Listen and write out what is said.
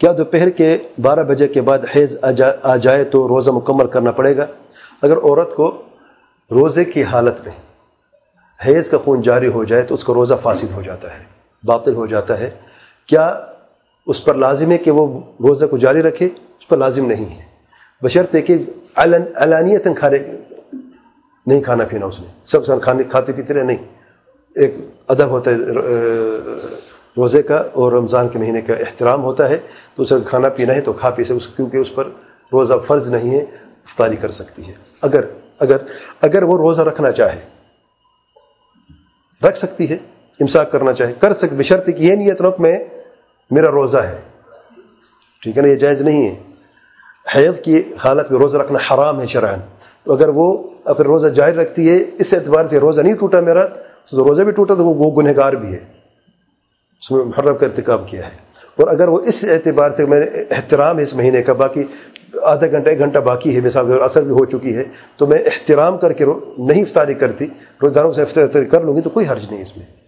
کیا دوپہر کے بارہ بجے کے بعد حیض آ جائے تو روزہ مکمل کرنا پڑے گا؟ اگر عورت کو روزے کی حالت میں حیض کا خون جاری ہو جائے تو اس کا روزہ فاسد ہو جاتا ہے، باطل ہو جاتا ہے۔ کیا اس پر لازم ہے کہ وہ روزہ کو جاری رکھے؟ اس پر لازم نہیں ہے۔ بشرط کہ علانیتاً کھانے، نہیں کھانا پینا اس نے۔ سب سال کھانے کھاتے پیتے رہے، نہیں۔ ایک ادب ہوتا ہے روزے کا اور رمضان کے مہینے کا احترام ہوتا ہے، تو اسے کھانا پینا ہے تو کھا پی سکے، کیونکہ اس پر روزہ فرض نہیں ہے، افطاری کر سکتی ہے۔ اگر اگر اگر وہ روزہ رکھنا چاہے، رکھ سکتی ہے، امساک کرنا چاہے، کر سکتی بشرط کہ یہ نیت رخ میں، میرا روزہ ہے۔ ٹھیک ہے نا، یہ جائز نہیں ہے۔ حیض کی حالت میں روزہ رکھنا حرام ہے شرعن تو اگر وہ اگر روزہ جاری رکھتی ہے، اس اعتبار سے روزہ نہیں ٹوٹا میرا، تو روزہ بھی ٹوٹا تو وہ گنہ گار بھی ہے۔ اس میں محرم کا ارتکاب کیا ہے۔ اور اگر وہ اس اعتبار سے میں نے احترام ہے اس مہینے کا، باقی آدھا گھنٹہ، ایک گھنٹہ باقی ہے، مثال اثر بھی ہو چکی ہے، تو میں احترام کر کے نہیں افطاری کرتی روزداروں سے افطاری کر لوں گی تو کوئی حرج نہیں اس میں۔